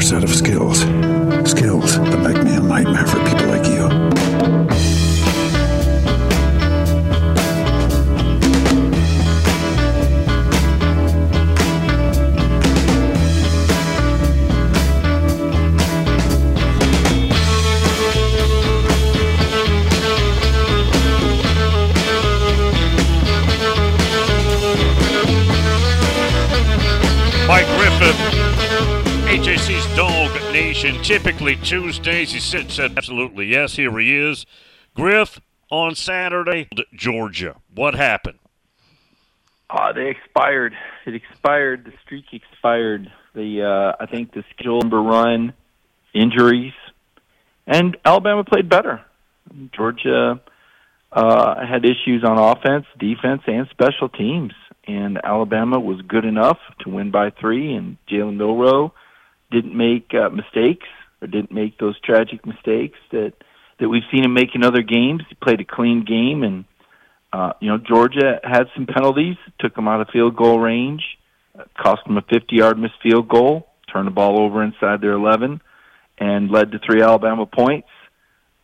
set of skills. Skills that make me a nightmare for people Dog Nation. Typically Tuesdays, he said, said absolutely yes. Here he is. Griff on Saturday, Georgia. What happened? Uh, they expired. It expired. The streak expired. The uh, I think the schedule number run, injuries, and Alabama played better. Georgia uh, had issues on offense, defense, and special teams, and Alabama was good enough to win by three. And Jalen Milroe didn't make uh, mistakes or didn't make those tragic mistakes that that we've seen him make in other games. He played a clean game and uh, you know, Georgia had some penalties, took them out of field goal range, uh, cost them a 50-yard missed field goal, turned the ball over inside their 11, and led to three Alabama points.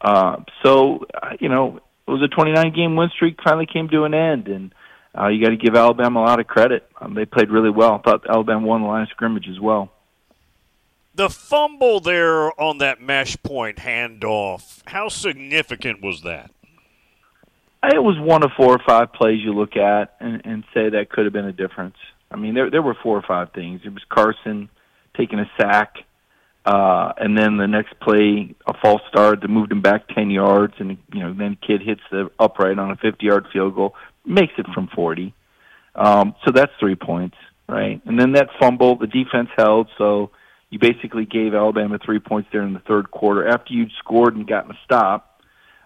Uh, so, uh, you know, it was a 29-game win streak finally came to an end, and uh, you got to give Alabama a lot of credit. Um, they played really well. I thought Alabama won the line of scrimmage as well. The fumble there on that mesh point handoff, how significant was that? It was one of four or five plays you look at and, and say that could have been a difference. I mean, there there were four or five things. It was Carson taking a sack, uh, and then the next play, a false start that moved him back ten yards, and you know then kid hits the upright on a fifty-yard field goal, makes it from forty. Um, so that's three points, right? And then that fumble, the defense held, so you basically gave Alabama three points there in the third quarter after you'd scored and gotten a stop.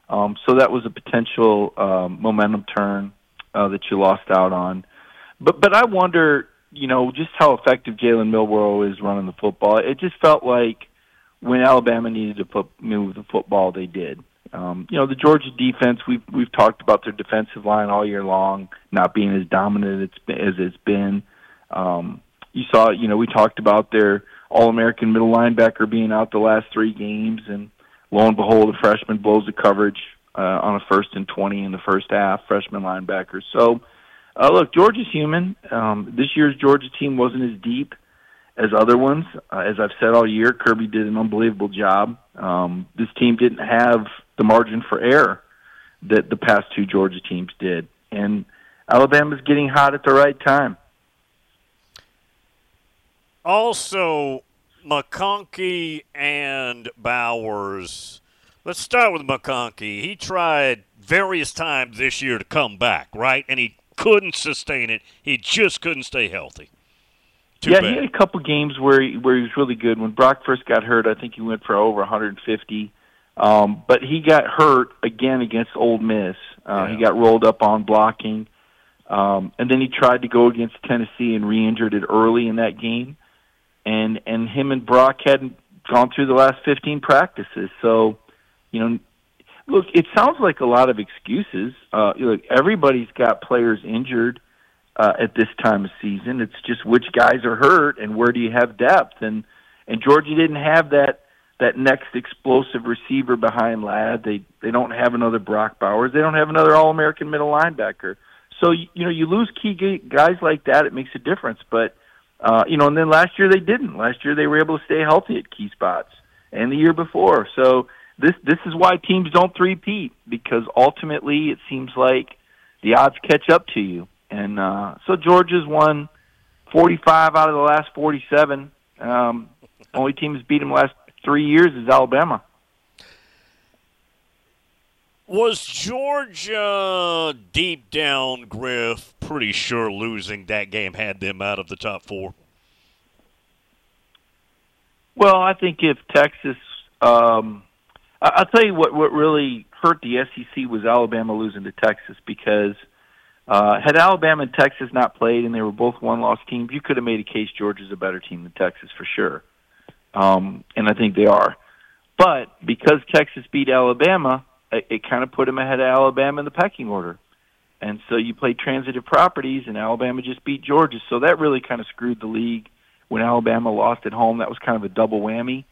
Um, so that was a potential um, momentum turn uh, that you lost out on. But but I wonder, you know, just how effective Jalen Milroe is running the football. It just felt like when Alabama needed to put, move the football, they did. Um, you know, the Georgia defense. We've we've talked about their defensive line all year long, not being as dominant as it's been. Um, you saw, you know, we talked about their All-American middle linebacker being out the last three games, and lo and behold, a freshman blows the coverage uh, on a first and 20 in the first half, freshman linebacker. So, uh, look, Georgia's human. Um, this year's Georgia team wasn't as deep as other ones. Uh, as I've said all year, Kirby did an unbelievable job. Um, this team didn't have the margin for error that the past two Georgia teams did. And Alabama's getting hot at the right time. Also, McConkey and Bowers. Let's start with McConkey. He tried various times this year to come back, right? And he couldn't sustain it. He just couldn't stay healthy. Too yeah, bad. he had a couple games where he, where he was really good. When Brock first got hurt, I think he went for over 150. Um, but he got hurt again against Ole Miss. Uh, Yeah. He got rolled up on blocking, um, and then he tried to go against Tennessee and re-injured it early in that game. And and him and Brock hadn't gone through the last 15 practices. So, you know, look, it sounds like a lot of excuses. Uh, look, everybody's got players injured uh, at this time of season. It's just which guys are hurt and where do you have depth. And and Georgia didn't have that that next explosive receiver behind Ladd. They they don't have another Brock Bowers. They don't have another All American middle linebacker. So you, you know you lose key guys like that. It makes a difference. But uh, you know, and then last year they didn't. Last year they were able to stay healthy at key spots, and the year before. So this this is why teams don't three-peat because ultimately it seems like the odds catch up to you. And uh, so Georgia's won 45 out of the last 47. Um, only team that's beat them last three years is Alabama. Was Georgia deep down, Griff, pretty sure losing that game had them out of the top four? Well, I think if Texas, um, I'll tell you what what really hurt the SEC was Alabama losing to Texas because uh, had Alabama and Texas not played and they were both one loss teams, you could have made a case Georgia's a better team than Texas for sure, um, and I think they are. But because Texas beat Alabama, it, it kind of put them ahead of Alabama in the pecking order. And so you played transitive properties, and Alabama just beat Georgia. So that really kind of screwed the league when Alabama lost at home. That was kind of a double whammy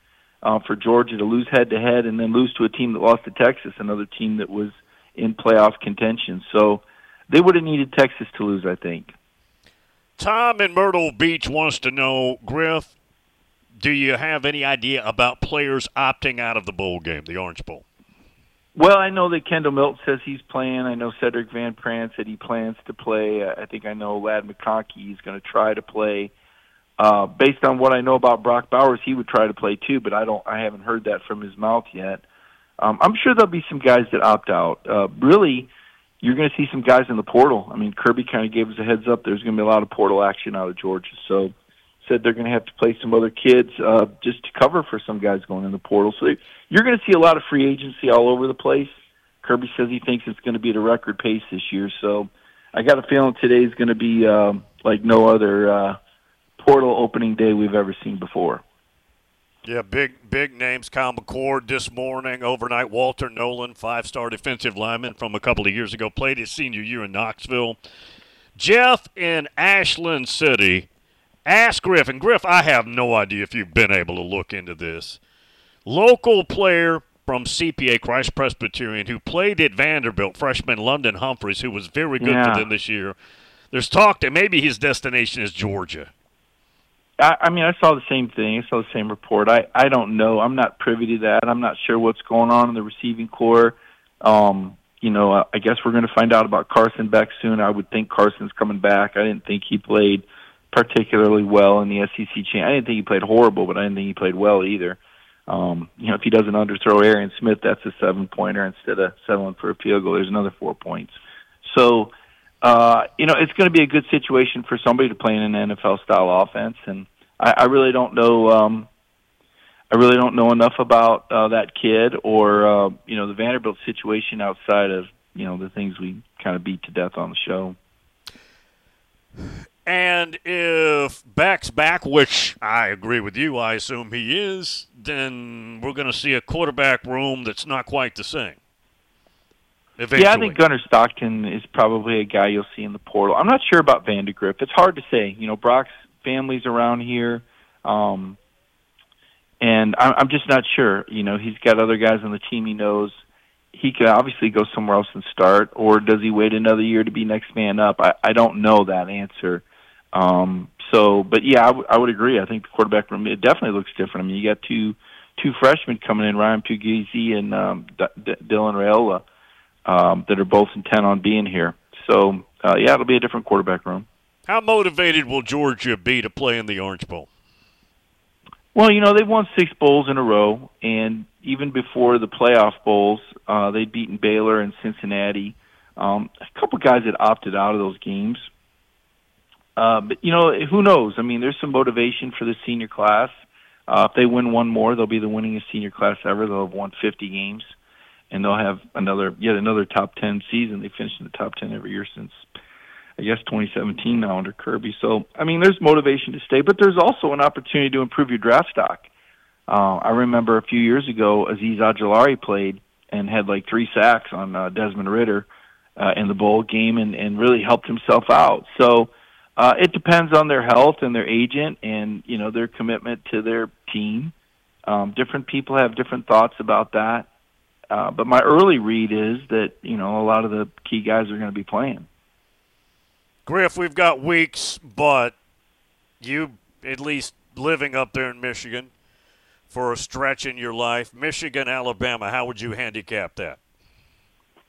uh, for Georgia to lose head to head and then lose to a team that lost to Texas, another team that was in playoff contention. So they would have needed Texas to lose, I think. Tom in Myrtle Beach wants to know, Griff, do you have any idea about players opting out of the bowl game, the Orange Bowl? Well, I know that Kendall Milton says he's playing. I know Sedrick Van Pran said he plans to play. I think I know Ladd McConkey is going to try to play. Uh, based on what I know about Brock Bowers, he would try to play too, but I don't. I haven't heard that from his mouth yet. Um, I'm sure there'll be some guys that opt out. Uh, really, you're going to see some guys in the portal. I mean, Kirby kind of gave us a heads up. There's going to be a lot of portal action out of Georgia, so said they're going to have to play some other kids uh, just to cover for some guys going in the portal. So you're going to see a lot of free agency all over the place. Kirby says he thinks it's going to be at a record pace this year. So I got a feeling today is going to be uh, like no other uh, portal opening day we've ever seen before. Yeah, big big names. Kyle McCord this morning, overnight. Walter Nolen, five-star defensive lineman from a couple of years ago, played his senior year in Knoxville. Jeff in Ashland City. Ask Griff, and Griff, I have no idea if you've been able to look into this. Local player from CPA, Christ Presbyterian, who played at Vanderbilt, freshman London Humphreys, who was very good yeah. for them this year. There's talk that maybe his destination is Georgia. I, I mean, I saw the same thing. I saw the same report. I I don't know. I'm not privy to that. I'm not sure what's going on in the receiving corps. Um, you know, I, I guess we're going to find out about Carson Beck soon. I would think Carson's coming back. I didn't think he played particularly well in the SEC champ. I didn't think he played horrible, but I didn't think he played well either. Um, you know, if he doesn't underthrow Arian Smith, that's a seven pointer instead of settling for a field goal. There's another four points. So uh, you know, it's going to be a good situation for somebody to play in an NFL style offense, and I, I really don't know. Um, I really don't know enough about uh, that kid or uh, you know the Vanderbilt situation outside of you know the things we kind of beat to death on the show. And if Beck's back, which I agree with you, I assume he is, then we're going to see a quarterback room that's not quite the same. Eventually. Yeah, I think Gunnar Stockton is probably a guy you'll see in the portal. I'm not sure about Vandagriff. It's hard to say. You know, Brock's family's around here, um, and I'm, I'm just not sure. You know, he's got other guys on the team he knows. He could obviously go somewhere else and start, or does he wait another year to be next man up? I, I don't know that answer. Um, so, but yeah, I, w- I would agree. I think the quarterback room it definitely looks different. I mean, you got two two freshmen coming in, Ryan Puglisi and um, D- D- Dylan Raiola um, that are both intent on being here. So, uh, yeah, it'll be a different quarterback room. How motivated will Georgia be to play in the Orange Bowl? Well, you know, they've won six bowls in a row, and even before the playoff bowls, uh, they'd beaten Baylor and Cincinnati. Um, a couple guys that opted out of those games. Uh, but, you know, who knows? I mean, there's some motivation for the senior class. Uh, if they win one more, they'll be the winningest senior class ever. They'll have won 50 games and they'll have another yet another top ten season. They finished in the top ten every year since I guess 2017 now under Kirby. So I mean, there's motivation to stay, but there's also an opportunity to improve your draft stock. Uh, I remember a few years ago, Azeez Ojulari played and had like three sacks on uh, Desmond Ridder uh, in the bowl game, and, and really helped himself out. So uh, it depends on their health and their agent, and you know their commitment to their team. Um, different people have different thoughts about that. Uh, but my early read is that you know a lot of the key guys are going to be playing. Griff, we've got weeks, but you at least living up there in Michigan for a stretch in your life. Michigan, Alabama, how would you handicap that?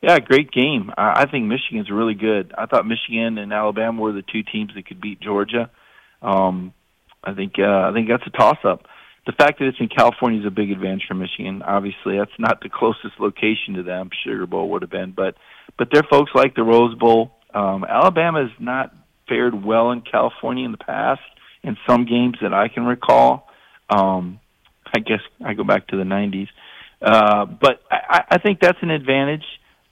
Yeah, great game. I, think Michigan's really good. I thought Michigan and Alabama were the two teams that could beat Georgia. Um, I think uh, I think that's a toss up the fact that it's in California is a big advantage for Michigan. Obviously, that's not the closest location to them. Sugar Bowl would have been, but but their folks like the Rose Bowl. Um, has not fared well in California in the past in some games that I can recall. Um, I guess I go back to the '90s, uh, but I, I think that's an advantage.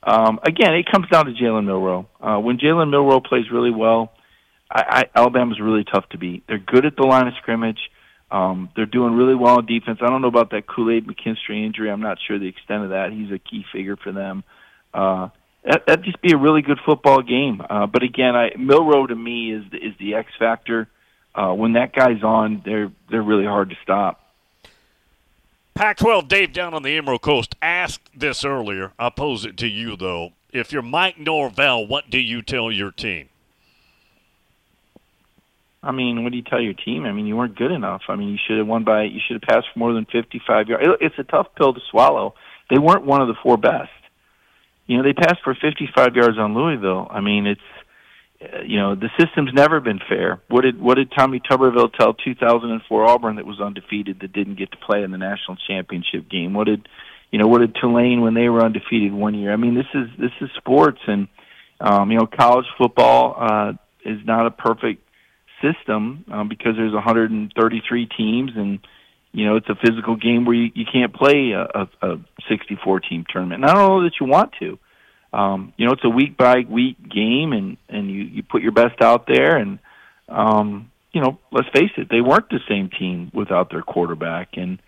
Um, again, it comes down to Jalen Milroe. Uh, when Jalen Milroe plays really well, I, I, Alabama's really tough to beat. They're good at the line of scrimmage. Um, they're doing really well on defense. I don't know about that Kool Aid McKinstry injury. I'm not sure the extent of that. He's a key figure for them. Uh, that that'd just be a really good football game. Uh, but again, I, Milroe to me is the, is the X factor. uh, when that guy's on, they're they're really hard to stop. Pac-12 Dave down on the Emerald Coast asked this earlier. I'll pose it to you though. If you're Mike Norvell, what do you tell your team? I mean, what do you tell your team? I mean, you weren't good enough. I mean, you should have won by. You should have passed for more than 55 yards. It's a tough pill to swallow. They weren't one of the four best. You know, they passed for 55 yards on Louisville. I mean, it's you know the system's never been fair. What did what did Tommy Tuberville tell 2004 Auburn that was undefeated that didn't get to play in the national championship game? What did you know what did Tulane when they were undefeated one year? I mean, this is this is sports, and um, you know college football uh, is not a perfect system um, because there's 133 teams and you know it's a physical game where you, you can't play a, a, a 64 team tournament. And I don't know that you want to. Um, you know, it's a week by week game, and and you you put your best out there, and um, you know, let's face it, they weren't the same team without their quarterback, and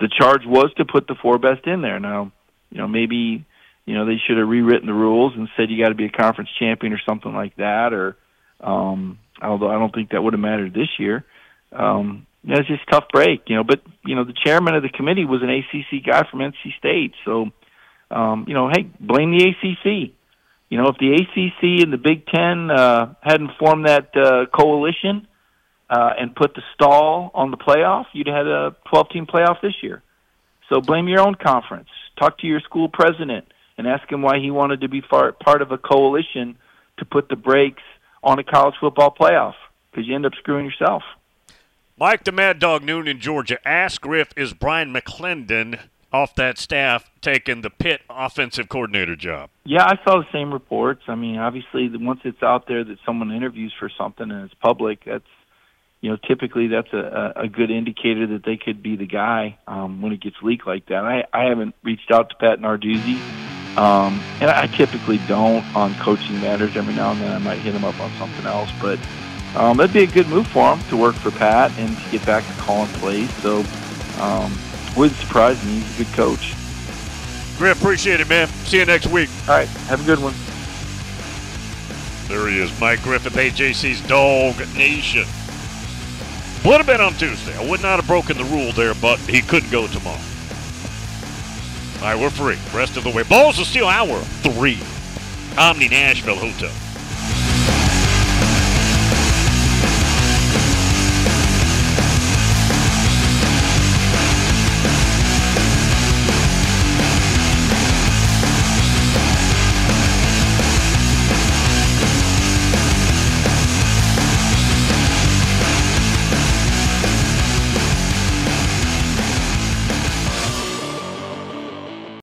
the charge was to put the four best in there. Now, you know, maybe you know they should have rewritten the rules and said you got to be a conference champion or something like that, or um, although I don't think that would have mattered this year. Um, you just a tough break, you know. But you know, the chairman of the committee was an ACC guy from NC State, so um, you know, hey, blame the ACC. You know, if the ACC and the Big Ten uh, hadn't formed that uh, coalition uh, and put the stall on the playoff, you'd have had a 12-team playoff this year. So blame your own conference. Talk to your school president and ask him why he wanted to be far, part of a coalition to put the brakes on a college football playoff because you end up screwing yourself. Mike the Mad Dog Noon in Georgia. Ask Griff, is Brian McClendon off that staff taking the Pitt offensive coordinator job? Yeah, I saw the same reports. I mean, obviously, once it's out there that someone interviews for something and it's public, that's you know typically that's a, a good indicator that they could be the guy um, when it gets leaked like that. I, I haven't reached out to Pat Narduzzi. Um, and I typically don't on coaching matters. Every now and then I might hit him up on something else, but um, that'd be a good move for him to work for Pat and to get back to calling plays. So um, wouldn't surprise me. He's a good coach. Griff, appreciate it, man. See you next week. All right, have a good one. There he is, Mike Griffith, AJC's Dog Nation. Would have been on Tuesday. I would not have broken the rule there, but he couldn't go tomorrow. All right, we're free. Rest of the way. Balls of Steel Hour 3. Omni Nashville Hotel.